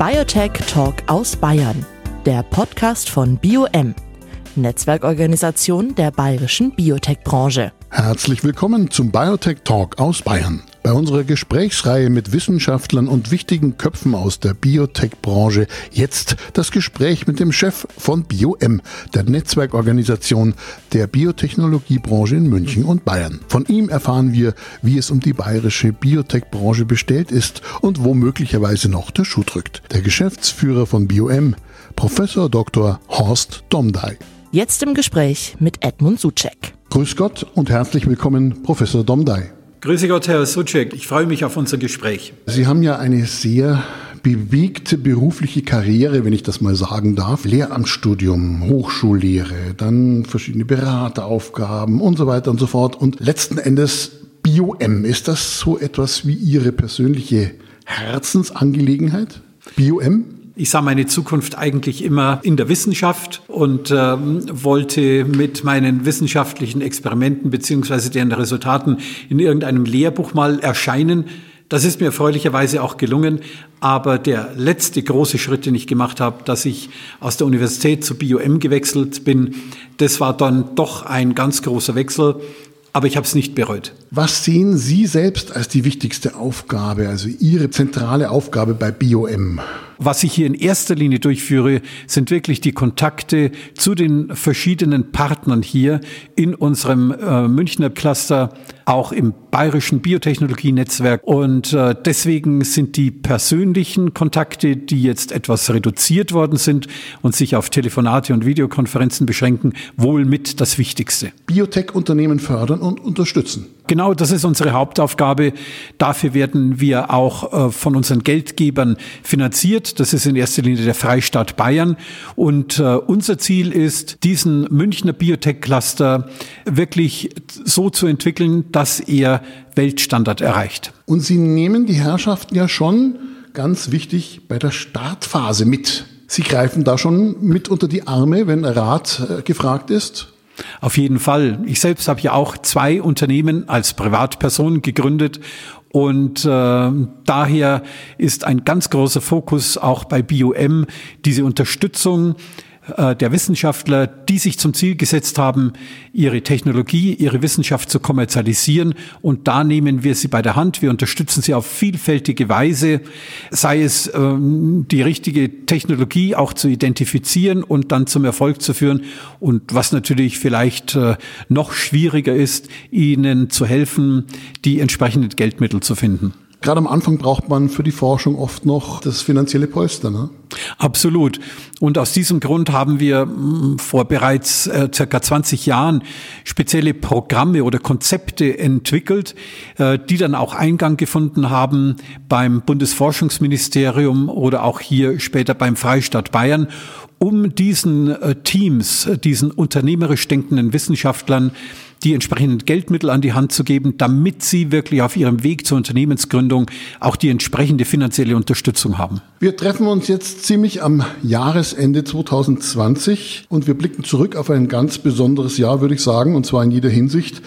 Biotech Talk aus Bayern, der Podcast von BioM, Netzwerkorganisation der bayerischen Biotech-Branche. Herzlich willkommen zum Biotech Talk aus Bayern. Bei unserer Gesprächsreihe mit Wissenschaftlern und wichtigen Köpfen aus der Biotech-Branche jetzt das Gespräch mit dem Chef von BioM, der Netzwerkorganisation der Biotechnologiebranche in München und Bayern. Von ihm erfahren wir, wie es um die bayerische Biotech-Branche bestellt ist und wo möglicherweise noch der Schuh drückt. Der Geschäftsführer von BioM, Professor Dr. Horst Domdey. Jetzt im Gespräch mit Edmund Suchek. Grüß Gott und herzlich willkommen, Professor Domdey. Grüße Gott, Herr Suchek. Ich freue mich auf unser Gespräch. Sie haben ja eine sehr bewegte berufliche Karriere, wenn ich das mal sagen darf. Lehramtsstudium, Hochschullehre, dann verschiedene Berateraufgaben und so weiter und so fort. Und letzten Endes BioM. Ist das so etwas wie Ihre persönliche Herzensangelegenheit? BioM? Ich sah meine Zukunft eigentlich immer in der Wissenschaft und ähm, wollte mit meinen wissenschaftlichen Experimenten beziehungsweise deren Resultaten in irgendeinem Lehrbuch mal erscheinen. Das ist mir erfreulicherweise auch gelungen. Aber der letzte große Schritt, den ich gemacht habe, dass ich aus der Universität zu BioM gewechselt bin, das war dann doch ein ganz großer Wechsel. Aber ich habe es nicht bereut. Was sehen Sie selbst als die wichtigste Aufgabe, also Ihre zentrale Aufgabe bei BioM? Was ich hier in erster Linie durchführe, sind wirklich die Kontakte zu den verschiedenen Partnern hier in unserem äh, Münchner Cluster, auch im bayerischen Biotechnologienetzwerk. Und äh, deswegen sind die persönlichen Kontakte, die jetzt etwas reduziert worden sind und sich auf Telefonate und Videokonferenzen beschränken, wohl mit das Wichtigste. Biotech-Unternehmen fördern und unterstützen. Genau, das ist unsere Hauptaufgabe. Dafür werden wir auch äh, von unseren Geldgebern finanziert. Das ist in erster Linie der Freistaat Bayern. Und äh, unser Ziel ist, diesen Münchner Biotech-Cluster wirklich so zu entwickeln, dass er Weltstandard erreicht. Und Sie nehmen die Herrschaften ja schon ganz wichtig bei der Startphase mit. Sie greifen da schon mit unter die Arme, wenn Rat äh, gefragt ist? Auf jeden Fall. Ich selbst habe ja auch zwei Unternehmen als Privatperson gegründet und äh, daher ist ein ganz großer Fokus auch bei BioM diese Unterstützung äh, der Wissenschaftler, die sich zum Ziel gesetzt haben, ihre Technologie, ihre Wissenschaft zu kommerzialisieren. Und da nehmen wir sie bei der Hand. Wir unterstützen sie auf vielfältige Weise, sei es ähm, die richtige Technologie auch zu identifizieren und dann zum Erfolg zu führen. Und was natürlich vielleicht äh, noch schwieriger ist, ihnen zu helfen, die entsprechenden Geldmittel zu finden. Gerade am Anfang braucht man für die Forschung oft noch das finanzielle Polster. Ne? Absolut. Und aus diesem Grund haben wir mm, vor bereits äh, circa 20 Jahren spezielle Programme oder Konzepte entwickelt, äh, die dann auch Eingang gefunden haben beim Bundesforschungsministerium oder auch hier später beim Freistaat Bayern, um diesen äh, Teams, äh, diesen unternehmerisch denkenden Wissenschaftlern die entsprechenden Geldmittel an die Hand zu geben, damit sie wirklich auf ihrem Weg zur Unternehmensgründung auch die entsprechende finanzielle Unterstützung haben. Wir treffen uns jetzt ziemlich am Jahresende 2020 und wir blicken zurück auf ein ganz besonderes Jahr, würde ich sagen, und zwar in jeder Hinsicht.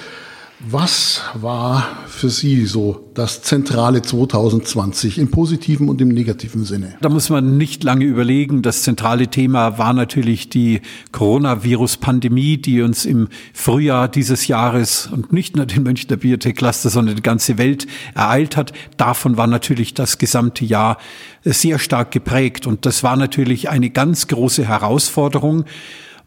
Was war für Sie so das Zentrale 2020 im positiven und im negativen Sinne? Da muss man nicht lange überlegen. Das zentrale Thema war natürlich die Coronavirus-Pandemie, die uns im Frühjahr dieses Jahres und nicht nur den Münchner Biotech-Cluster, sondern die ganze Welt ereilt hat. Davon war natürlich das gesamte Jahr sehr stark geprägt. Und das war natürlich eine ganz große Herausforderung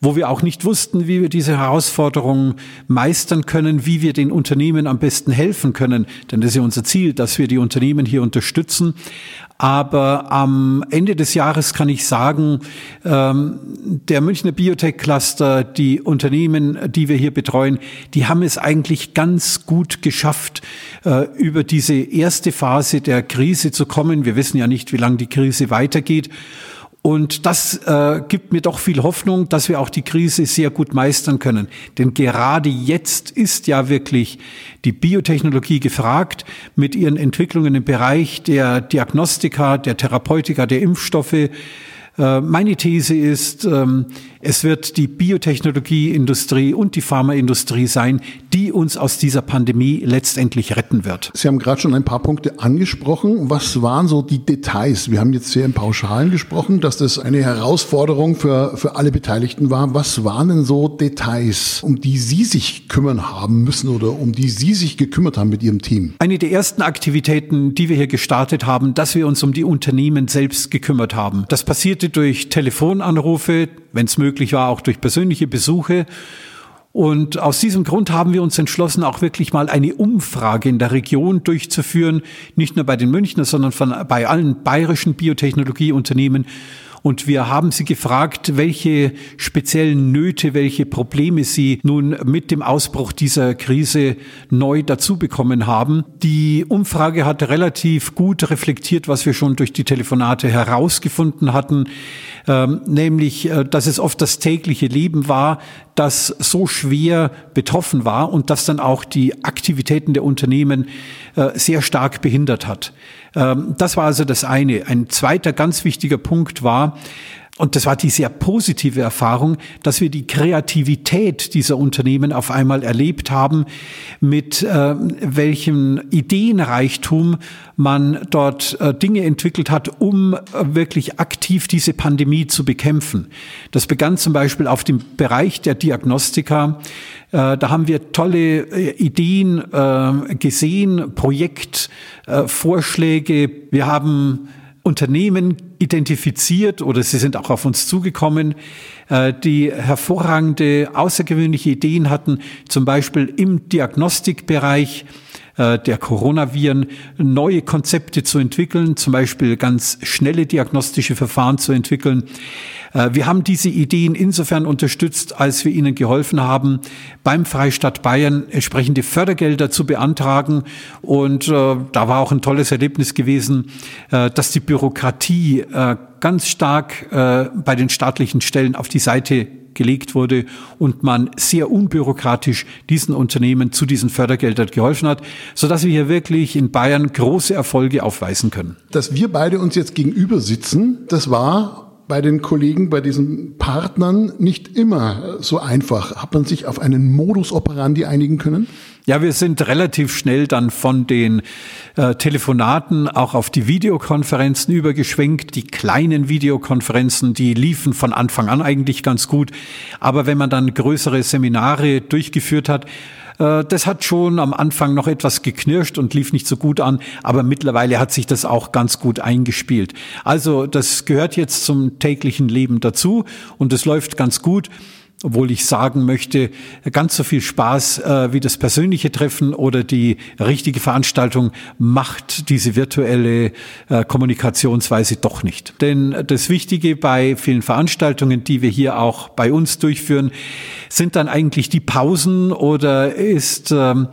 wo wir auch nicht wussten, wie wir diese Herausforderungen meistern können, wie wir den Unternehmen am besten helfen können. Denn das ist ja unser Ziel, dass wir die Unternehmen hier unterstützen. Aber am Ende des Jahres kann ich sagen, ähm, der Münchner Biotech Cluster, die Unternehmen, die wir hier betreuen, die haben es eigentlich ganz gut geschafft, äh, über diese erste Phase der Krise zu kommen. Wir wissen ja nicht, wie lange die Krise weitergeht. Und das äh, gibt mir doch viel Hoffnung, dass wir auch die Krise sehr gut meistern können. Denn gerade jetzt ist ja wirklich die Biotechnologie gefragt mit ihren Entwicklungen im Bereich der Diagnostika, der Therapeutika, der Impfstoffe, Äh, meine These ist, ähm, es wird die Biotechnologieindustrie und die Pharmaindustrie sein, die uns aus dieser Pandemie letztendlich retten wird. Sie haben gerade schon ein paar Punkte angesprochen. Was waren so die Details? Wir haben jetzt sehr im Pauschalen gesprochen, dass das eine Herausforderung für, für alle Beteiligten war. Was waren denn so Details, um die Sie sich kümmern haben müssen oder um die Sie sich gekümmert haben mit Ihrem Team? Eine der ersten Aktivitäten, die wir hier gestartet haben, dass wir uns um die Unternehmen selbst gekümmert haben. Das passierte durch Telefonanrufe, wenn es möglich war, auch durch persönliche Besuche. Und aus diesem Grund haben wir uns entschlossen, auch wirklich mal eine Umfrage in der Region durchzuführen, nicht nur bei den Münchner, sondern von, bei allen bayerischen Biotechnologieunternehmen, und wir haben sie gefragt, welche speziellen Nöte, welche Probleme sie nun mit dem Ausbruch dieser Krise neu dazu bekommen haben. Die Umfrage hat relativ gut reflektiert, was wir schon durch die Telefonate herausgefunden hatten, ähm, nämlich, äh, dass es oft das tägliche Leben war, das so schwer betroffen war und das dann auch die Aktivitäten der Unternehmen äh, sehr stark behindert hat. Ähm, das war also das eine. Ein zweiter ganz wichtiger Punkt war, und das war die sehr positive Erfahrung, dass wir die Kreativität dieser Unternehmen auf einmal erlebt haben, mit äh, welchem Ideenreichtum man dort äh, Dinge entwickelt hat, um äh, wirklich aktiv diese Pandemie zu bekämpfen. Das begann zum Beispiel auf dem Bereich der Diagnostika. Äh, da haben wir tolle äh, Ideen äh, gesehen, Projektvorschläge. wir haben Unternehmen identifiziert oder sie sind auch auf uns zugekommen, äh, die hervorragende, außergewöhnliche Ideen hatten, zum Beispiel im Diagnostikbereich äh, der Coronaviren neue Konzepte zu entwickeln, zum Beispiel ganz schnelle diagnostische Verfahren zu entwickeln. Äh, wir haben diese Ideen insofern unterstützt, als wir ihnen geholfen haben, beim Freistaat Bayern entsprechende Fördergelder zu beantragen. Und äh, da war auch ein tolles Erlebnis gewesen, äh, dass die Bürokratie ganz stark bei den staatlichen Stellen auf die Seite gelegt wurde und man sehr unbürokratisch diesen Unternehmen zu diesen Fördergeldern geholfen hat, so dass wir hier wirklich in Bayern große Erfolge aufweisen können. Dass wir beide uns jetzt gegenüber sitzen, das war bei den Kollegen, bei diesen Partnern nicht immer so einfach. Hat man sich auf einen Modus operandi einigen können? Ja, wir sind relativ schnell dann von den äh, Telefonaten auch auf die Videokonferenzen übergeschwenkt. Die kleinen Videokonferenzen, die liefen von Anfang an eigentlich ganz gut. Aber wenn man dann größere Seminare durchgeführt hat, das hat schon am Anfang noch etwas geknirscht und lief nicht so gut an, aber mittlerweile hat sich das auch ganz gut eingespielt. Also das gehört jetzt zum täglichen Leben dazu und es läuft ganz gut obwohl ich sagen möchte, ganz so viel Spaß äh, wie das persönliche Treffen oder die richtige Veranstaltung macht diese virtuelle äh, Kommunikationsweise doch nicht. Denn das Wichtige bei vielen Veranstaltungen, die wir hier auch bei uns durchführen, sind dann eigentlich die Pausen oder ist ähm,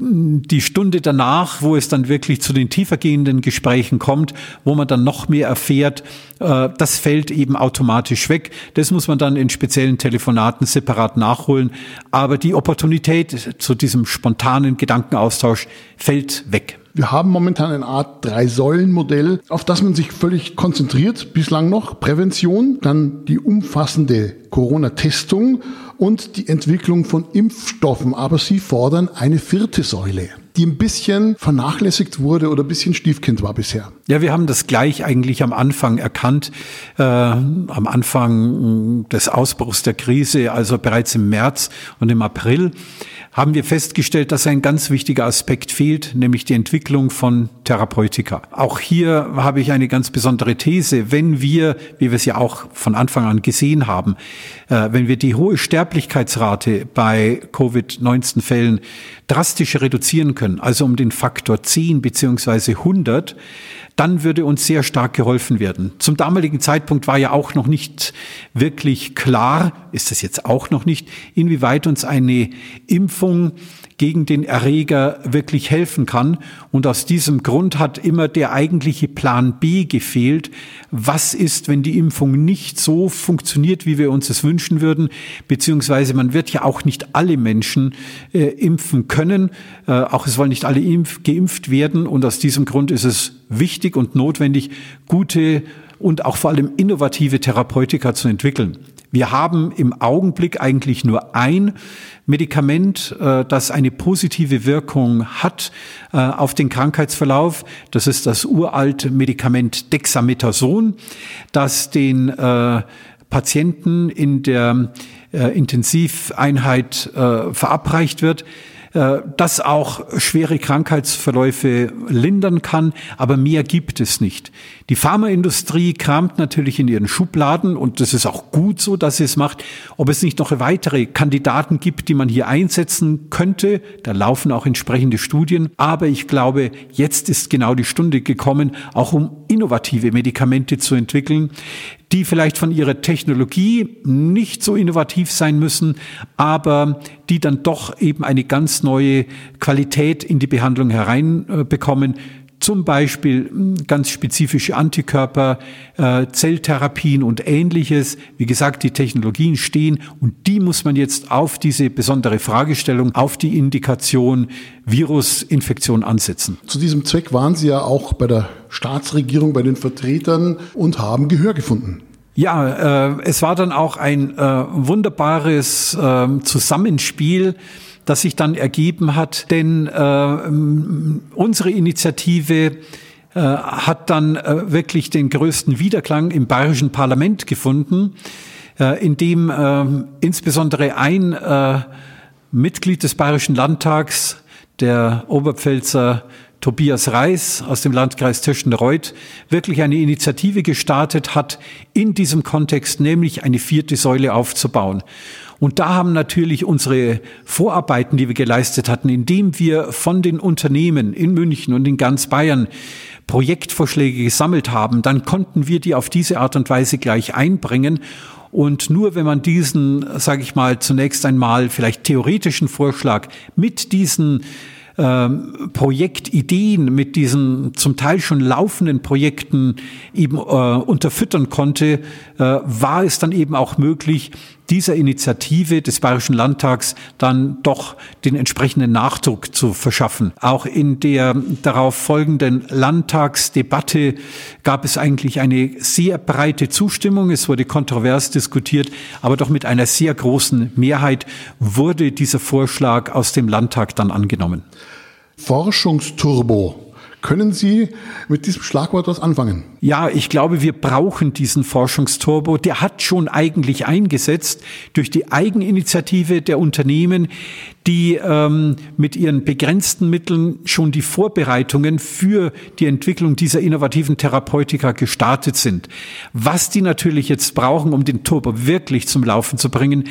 die Stunde danach, wo es dann wirklich zu den tiefergehenden Gesprächen kommt, wo man dann noch mehr erfährt, äh, das fällt eben automatisch weg. Das muss man dann in speziellen Telefonaten separat nachholen. Aber die Opportunität zu diesem spontanen Gedankenaustausch fällt weg. Wir haben momentan eine Art Drei-Säulen-Modell, auf das man sich völlig konzentriert, bislang noch. Prävention, dann die umfassende Corona-Testung und die Entwicklung von Impfstoffen. Aber Sie fordern eine vierte Säule die ein bisschen vernachlässigt wurde oder ein bisschen Stiefkind war bisher. Ja, wir haben das gleich eigentlich am Anfang erkannt, äh, am Anfang des Ausbruchs der Krise, also bereits im März und im April haben wir festgestellt, dass ein ganz wichtiger Aspekt fehlt, nämlich die Entwicklung von Therapeutika. Auch hier habe ich eine ganz besondere These. Wenn wir, wie wir es ja auch von Anfang an gesehen haben, äh, wenn wir die hohe Sterblichkeitsrate bei Covid-19-Fällen drastisch reduzieren können, also um den Faktor 10 beziehungsweise 100, dann würde uns sehr stark geholfen werden. Zum damaligen Zeitpunkt war ja auch noch nicht wirklich klar, ist das jetzt auch noch nicht, inwieweit uns eine Impfung gegen den Erreger wirklich helfen kann. Und aus diesem Grund hat immer der eigentliche Plan B gefehlt. Was ist, wenn die Impfung nicht so funktioniert, wie wir uns es wünschen würden? Beziehungsweise man wird ja auch nicht alle Menschen äh, impfen können. Äh, auch es wollen nicht alle impf geimpft werden. Und aus diesem Grund ist es wichtig und notwendig, gute und auch vor allem innovative Therapeutika zu entwickeln. Wir haben im Augenblick eigentlich nur ein Medikament, äh, das eine positive Wirkung hat äh, auf den Krankheitsverlauf. Das ist das uralte Medikament Dexamethason, das den äh, Patienten in der Intensiveinheit verabreicht wird. Äh, das auch schwere Krankheitsverläufe lindern kann, aber mehr gibt es nicht. Die Pharmaindustrie kramt natürlich in ihren Schubladen und das ist auch gut so, dass sie es macht, ob es nicht noch weitere Kandidaten gibt, die man hier einsetzen könnte. Da laufen auch entsprechende Studien. Aber ich glaube, jetzt ist genau die Stunde gekommen, auch um innovative Medikamente zu entwickeln, die vielleicht von ihrer Technologie nicht so innovativ sein müssen, aber die dann doch eben eine ganz neue Qualität in die Behandlung hereinbekommen, zum Beispiel hm, ganz spezifische Antikörper, äh, Zelltherapien und ähnliches. Wie gesagt, die Technologien stehen und die muss man jetzt auf diese besondere Fragestellung, auf die Indikation Virusinfektion ansetzen. Zu diesem Zweck waren Sie ja auch bei der Staatsregierung, bei den Vertretern und haben Gehör gefunden. Ja, äh, es war dann auch ein äh, wunderbares äh, Zusammenspiel das sich dann ergeben hat. Denn äh, unsere Initiative äh, hat dann äh, wirklich den größten Widerklang im bayerischen Parlament gefunden, äh, in dem äh, insbesondere ein äh, Mitglied des bayerischen Landtags, der Oberpfälzer Tobias Reis aus dem Landkreis Tirschenreuth wirklich eine Initiative gestartet hat, in diesem Kontext nämlich eine vierte Säule aufzubauen. Und da haben natürlich unsere Vorarbeiten, die wir geleistet hatten, indem wir von den Unternehmen in München und in ganz Bayern Projektvorschläge gesammelt haben, dann konnten wir die auf diese Art und Weise gleich einbringen. Und nur wenn man diesen, sage ich mal, zunächst einmal vielleicht theoretischen Vorschlag mit diesen ähm, Projektideen mit diesen zum Teil schon laufenden Projekten eben äh, unterfüttern konnte, äh, war es dann eben auch möglich, dieser Initiative des Bayerischen Landtags dann doch den entsprechenden Nachdruck zu verschaffen. Auch in der darauf folgenden Landtagsdebatte gab es eigentlich eine sehr breite Zustimmung. Es wurde kontrovers diskutiert, aber doch mit einer sehr großen Mehrheit wurde dieser Vorschlag aus dem Landtag dann angenommen. Forschungsturbo. Können Sie mit diesem Schlagwort was anfangen? Ja, ich glaube, wir brauchen diesen Forschungsturbo. Der hat schon eigentlich eingesetzt durch die Eigeninitiative der Unternehmen, die ähm, mit ihren begrenzten Mitteln schon die Vorbereitungen für die Entwicklung dieser innovativen Therapeutika gestartet sind. Was die natürlich jetzt brauchen, um den Turbo wirklich zum Laufen zu bringen,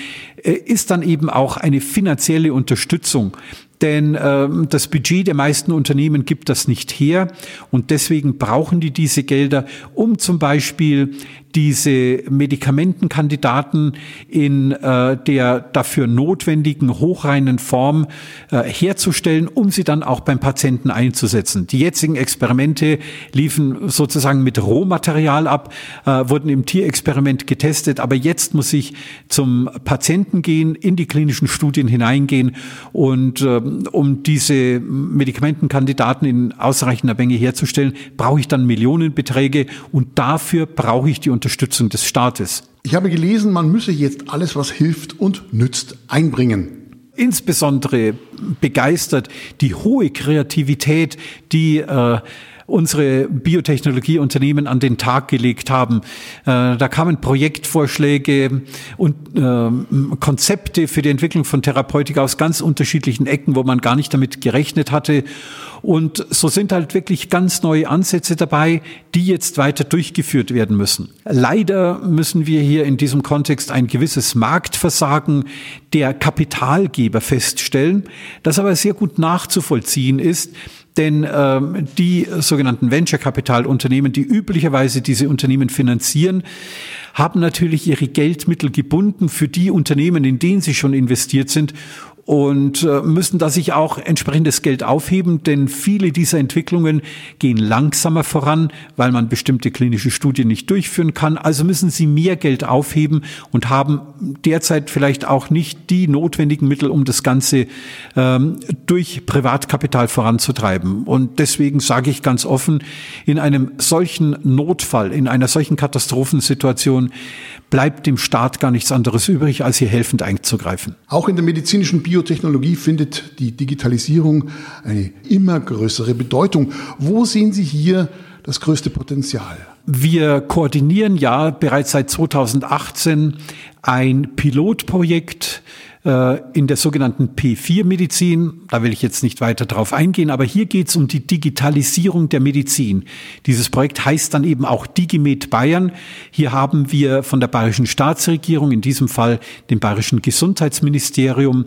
äh, ist dann eben auch eine finanzielle Unterstützung denn ähm, das Budget der meisten Unternehmen gibt das nicht her. Und deswegen brauchen die diese Gelder, um zum Beispiel diese Medikamentenkandidaten in äh, der dafür notwendigen hochreinen Form äh, herzustellen, um sie dann auch beim Patienten einzusetzen. Die jetzigen Experimente liefen sozusagen mit Rohmaterial ab, äh, wurden im Tierexperiment getestet, aber jetzt muss ich zum Patienten gehen, in die klinischen Studien hineingehen und äh, um diese Medikamentenkandidaten in ausreichender Menge herzustellen, brauche ich dann Millionenbeträge und dafür brauche ich die Unterstützung Unterstützung des Staates. Ich habe gelesen, man müsse jetzt alles, was hilft und nützt, einbringen insbesondere begeistert die hohe Kreativität, die äh, unsere Biotechnologieunternehmen an den Tag gelegt haben. Äh, da kamen Projektvorschläge und äh, Konzepte für die Entwicklung von Therapeutik aus ganz unterschiedlichen Ecken, wo man gar nicht damit gerechnet hatte. Und so sind halt wirklich ganz neue Ansätze dabei, die jetzt weiter durchgeführt werden müssen. Leider müssen wir hier in diesem Kontext ein gewisses Marktversagen der Kapitalgeber feststellen, das aber sehr gut nachzuvollziehen ist, denn ähm, die sogenannten Venture-Kapital-Unternehmen, die üblicherweise diese Unternehmen finanzieren, haben natürlich ihre Geldmittel gebunden für die Unternehmen, in denen sie schon investiert sind und äh, müssen da sich auch entsprechendes Geld aufheben, denn viele dieser Entwicklungen gehen langsamer voran, weil man bestimmte klinische Studien nicht durchführen kann. Also müssen sie mehr Geld aufheben und haben derzeit vielleicht auch nicht die notwendigen Mittel, um das Ganze ähm, durch Privatkapital voranzutreiben. Und deswegen sage ich ganz offen, in einem solchen Notfall, in einer solchen Katastrophensituation bleibt dem Staat gar nichts anderes übrig, als hier helfend einzugreifen. Auch in der medizinischen Biotechnologie findet die Digitalisierung eine immer größere Bedeutung. Wo sehen Sie hier das größte Potenzial? Wir koordinieren ja bereits seit 2018 ein Pilotprojekt in der sogenannten P4-Medizin. Da will ich jetzt nicht weiter drauf eingehen, aber hier geht es um die Digitalisierung der Medizin. Dieses Projekt heißt dann eben auch DigiMed Bayern. Hier haben wir von der bayerischen Staatsregierung, in diesem Fall dem bayerischen Gesundheitsministerium,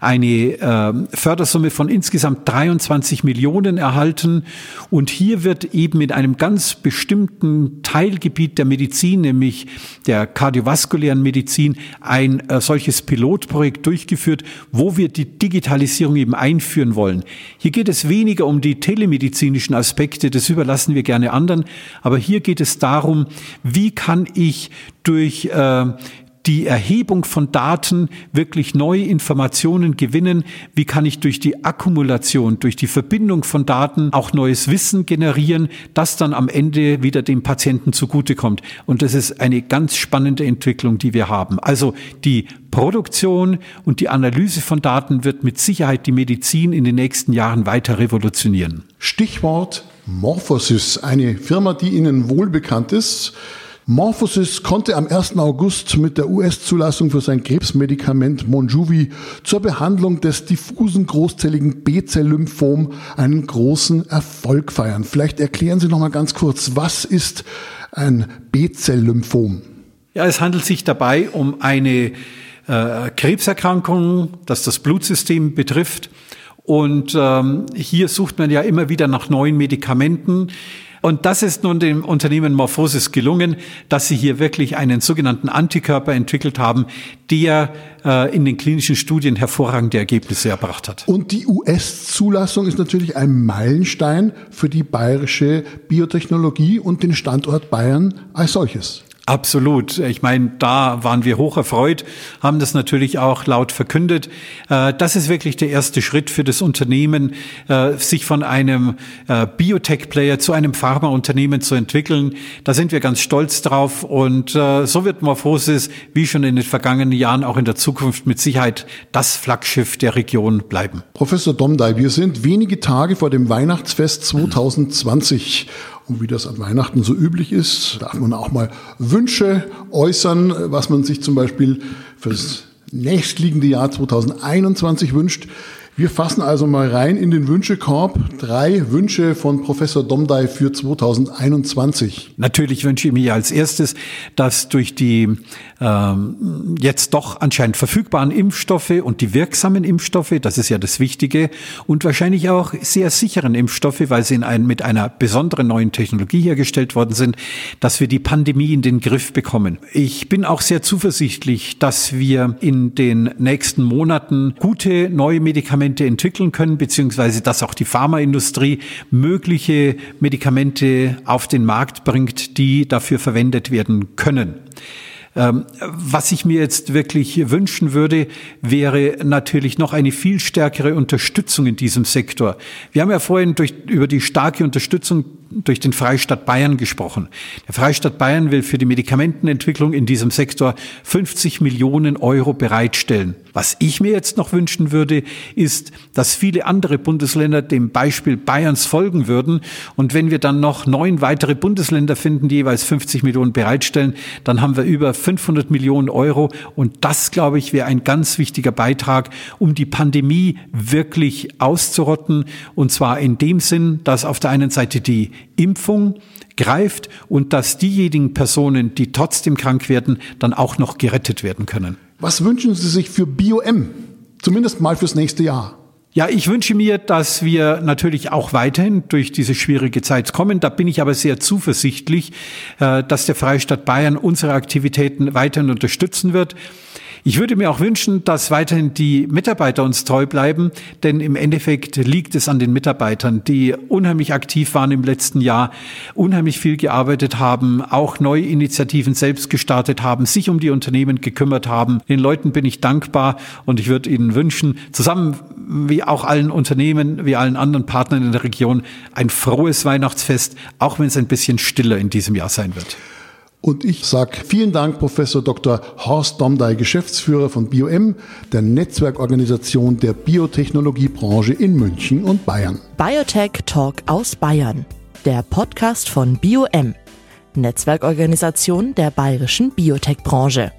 eine äh, Fördersumme von insgesamt 23 Millionen erhalten. Und hier wird eben in einem ganz bestimmten Teilgebiet der Medizin, nämlich der kardiovaskulären Medizin, ein äh, solches Pilotprojekt durchgeführt, wo wir die Digitalisierung eben einführen wollen. Hier geht es weniger um die telemedizinischen Aspekte, das überlassen wir gerne anderen, aber hier geht es darum, wie kann ich durch äh, die Erhebung von Daten wirklich neue Informationen gewinnen? Wie kann ich durch die Akkumulation, durch die Verbindung von Daten auch neues Wissen generieren, das dann am Ende wieder dem Patienten zugutekommt? Und das ist eine ganz spannende Entwicklung, die wir haben. Also die Produktion und die Analyse von Daten wird mit Sicherheit die Medizin in den nächsten Jahren weiter revolutionieren. Stichwort Morphosys, eine Firma, die Ihnen wohl bekannt ist. Morphosis konnte am 1. August mit der US-Zulassung für sein Krebsmedikament Monjuvi zur Behandlung des diffusen großzelligen B-Zell-Lymphom einen großen Erfolg feiern. Vielleicht erklären Sie noch mal ganz kurz, was ist ein B-Zell-Lymphom? Ja, es handelt sich dabei um eine äh, Krebserkrankung, das das Blutsystem betrifft. Und ähm, hier sucht man ja immer wieder nach neuen Medikamenten. Und das ist nun dem Unternehmen Morphosis gelungen, dass sie hier wirklich einen sogenannten Antikörper entwickelt haben, der äh, in den klinischen Studien hervorragende Ergebnisse erbracht hat. Und die US-Zulassung ist natürlich ein Meilenstein für die bayerische Biotechnologie und den Standort Bayern als solches. Absolut. Ich meine, da waren wir hoch erfreut, haben das natürlich auch laut verkündet. Äh, das ist wirklich der erste Schritt für das Unternehmen, äh, sich von einem äh, Biotech-Player zu einem Pharmaunternehmen zu entwickeln. Da sind wir ganz stolz drauf und so wird Morphosis, wie schon in den vergangenen Jahren, auch in der Zukunft mit Sicherheit das Flaggschiff der Region bleiben. Professor Domdai, wir sind wenige Tage vor dem Weihnachtsfest 2020 und wie das an Weihnachten so üblich ist, darf man auch mal Wünsche äußern, was man sich zum Beispiel fürs nächstliegende Jahr 2021 wünscht. Wir fassen also mal rein in den Wünschekorb. Drei Wünsche von Professor Domdai für 2021. Natürlich wünsche ich mir als erstes, dass durch die ähm, jetzt doch anscheinend verfügbaren Impfstoffe und die wirksamen Impfstoffe, das ist ja das Wichtige, und wahrscheinlich auch sehr sicheren Impfstoffe, weil sie in ein, mit einer besonderen neuen Technologie hergestellt worden sind, dass wir die Pandemie in den Griff bekommen. Ich bin auch sehr zuversichtlich, dass wir in den nächsten Monaten gute neue Medikamente Medikamente entwickeln können, beziehungsweise dass auch die Pharmaindustrie mögliche Medikamente auf den Markt bringt, die dafür verwendet werden können. Ähm, was ich mir jetzt wirklich wünschen würde, wäre natürlich noch eine viel stärkere Unterstützung in diesem Sektor. Wir haben ja vorhin durch, über die starke Unterstützung durch den Freistaat Bayern gesprochen. Der Freistaat Bayern will für die Medikamentenentwicklung in diesem Sektor 50 Millionen Euro bereitstellen. Was ich mir jetzt noch wünschen würde, ist, dass viele andere Bundesländer dem Beispiel Bayerns folgen würden. Und wenn wir dann noch neun weitere Bundesländer finden, die jeweils 50 Millionen bereitstellen, dann haben wir über 500 Millionen Euro. Und das, glaube ich, wäre ein ganz wichtiger Beitrag, um die Pandemie wirklich auszurotten. Und zwar in dem Sinn, dass auf der einen Seite die Impfung greift und dass diejenigen Personen, die trotzdem krank werden, dann auch noch gerettet werden können. Was wünschen Sie sich für BioM? Zumindest mal fürs nächste Jahr. Ja, ich wünsche mir, dass wir natürlich auch weiterhin durch diese schwierige Zeit kommen. Da bin ich aber sehr zuversichtlich, äh, dass der Freistaat Bayern unsere Aktivitäten weiterhin unterstützen wird. Ich würde mir auch wünschen, dass weiterhin die Mitarbeiter uns treu bleiben, denn im Endeffekt liegt es an den Mitarbeitern, die unheimlich aktiv waren im letzten Jahr, unheimlich viel gearbeitet haben, auch neue Initiativen selbst gestartet haben, sich um die Unternehmen gekümmert haben. Den Leuten bin ich dankbar und ich würde Ihnen wünschen, zusammen wie auch allen Unternehmen, wie allen anderen Partnern in der Region, ein frohes Weihnachtsfest, auch wenn es ein bisschen stiller in diesem Jahr sein wird. Und ich sage vielen Dank, Professor Dr. Horst Domdey, Geschäftsführer von BioM, der Netzwerkorganisation der Biotechnologiebranche in München und Bayern. Biotech Talk aus Bayern, der Podcast von BioM, Netzwerkorganisation der bayerischen Biotech-Branche.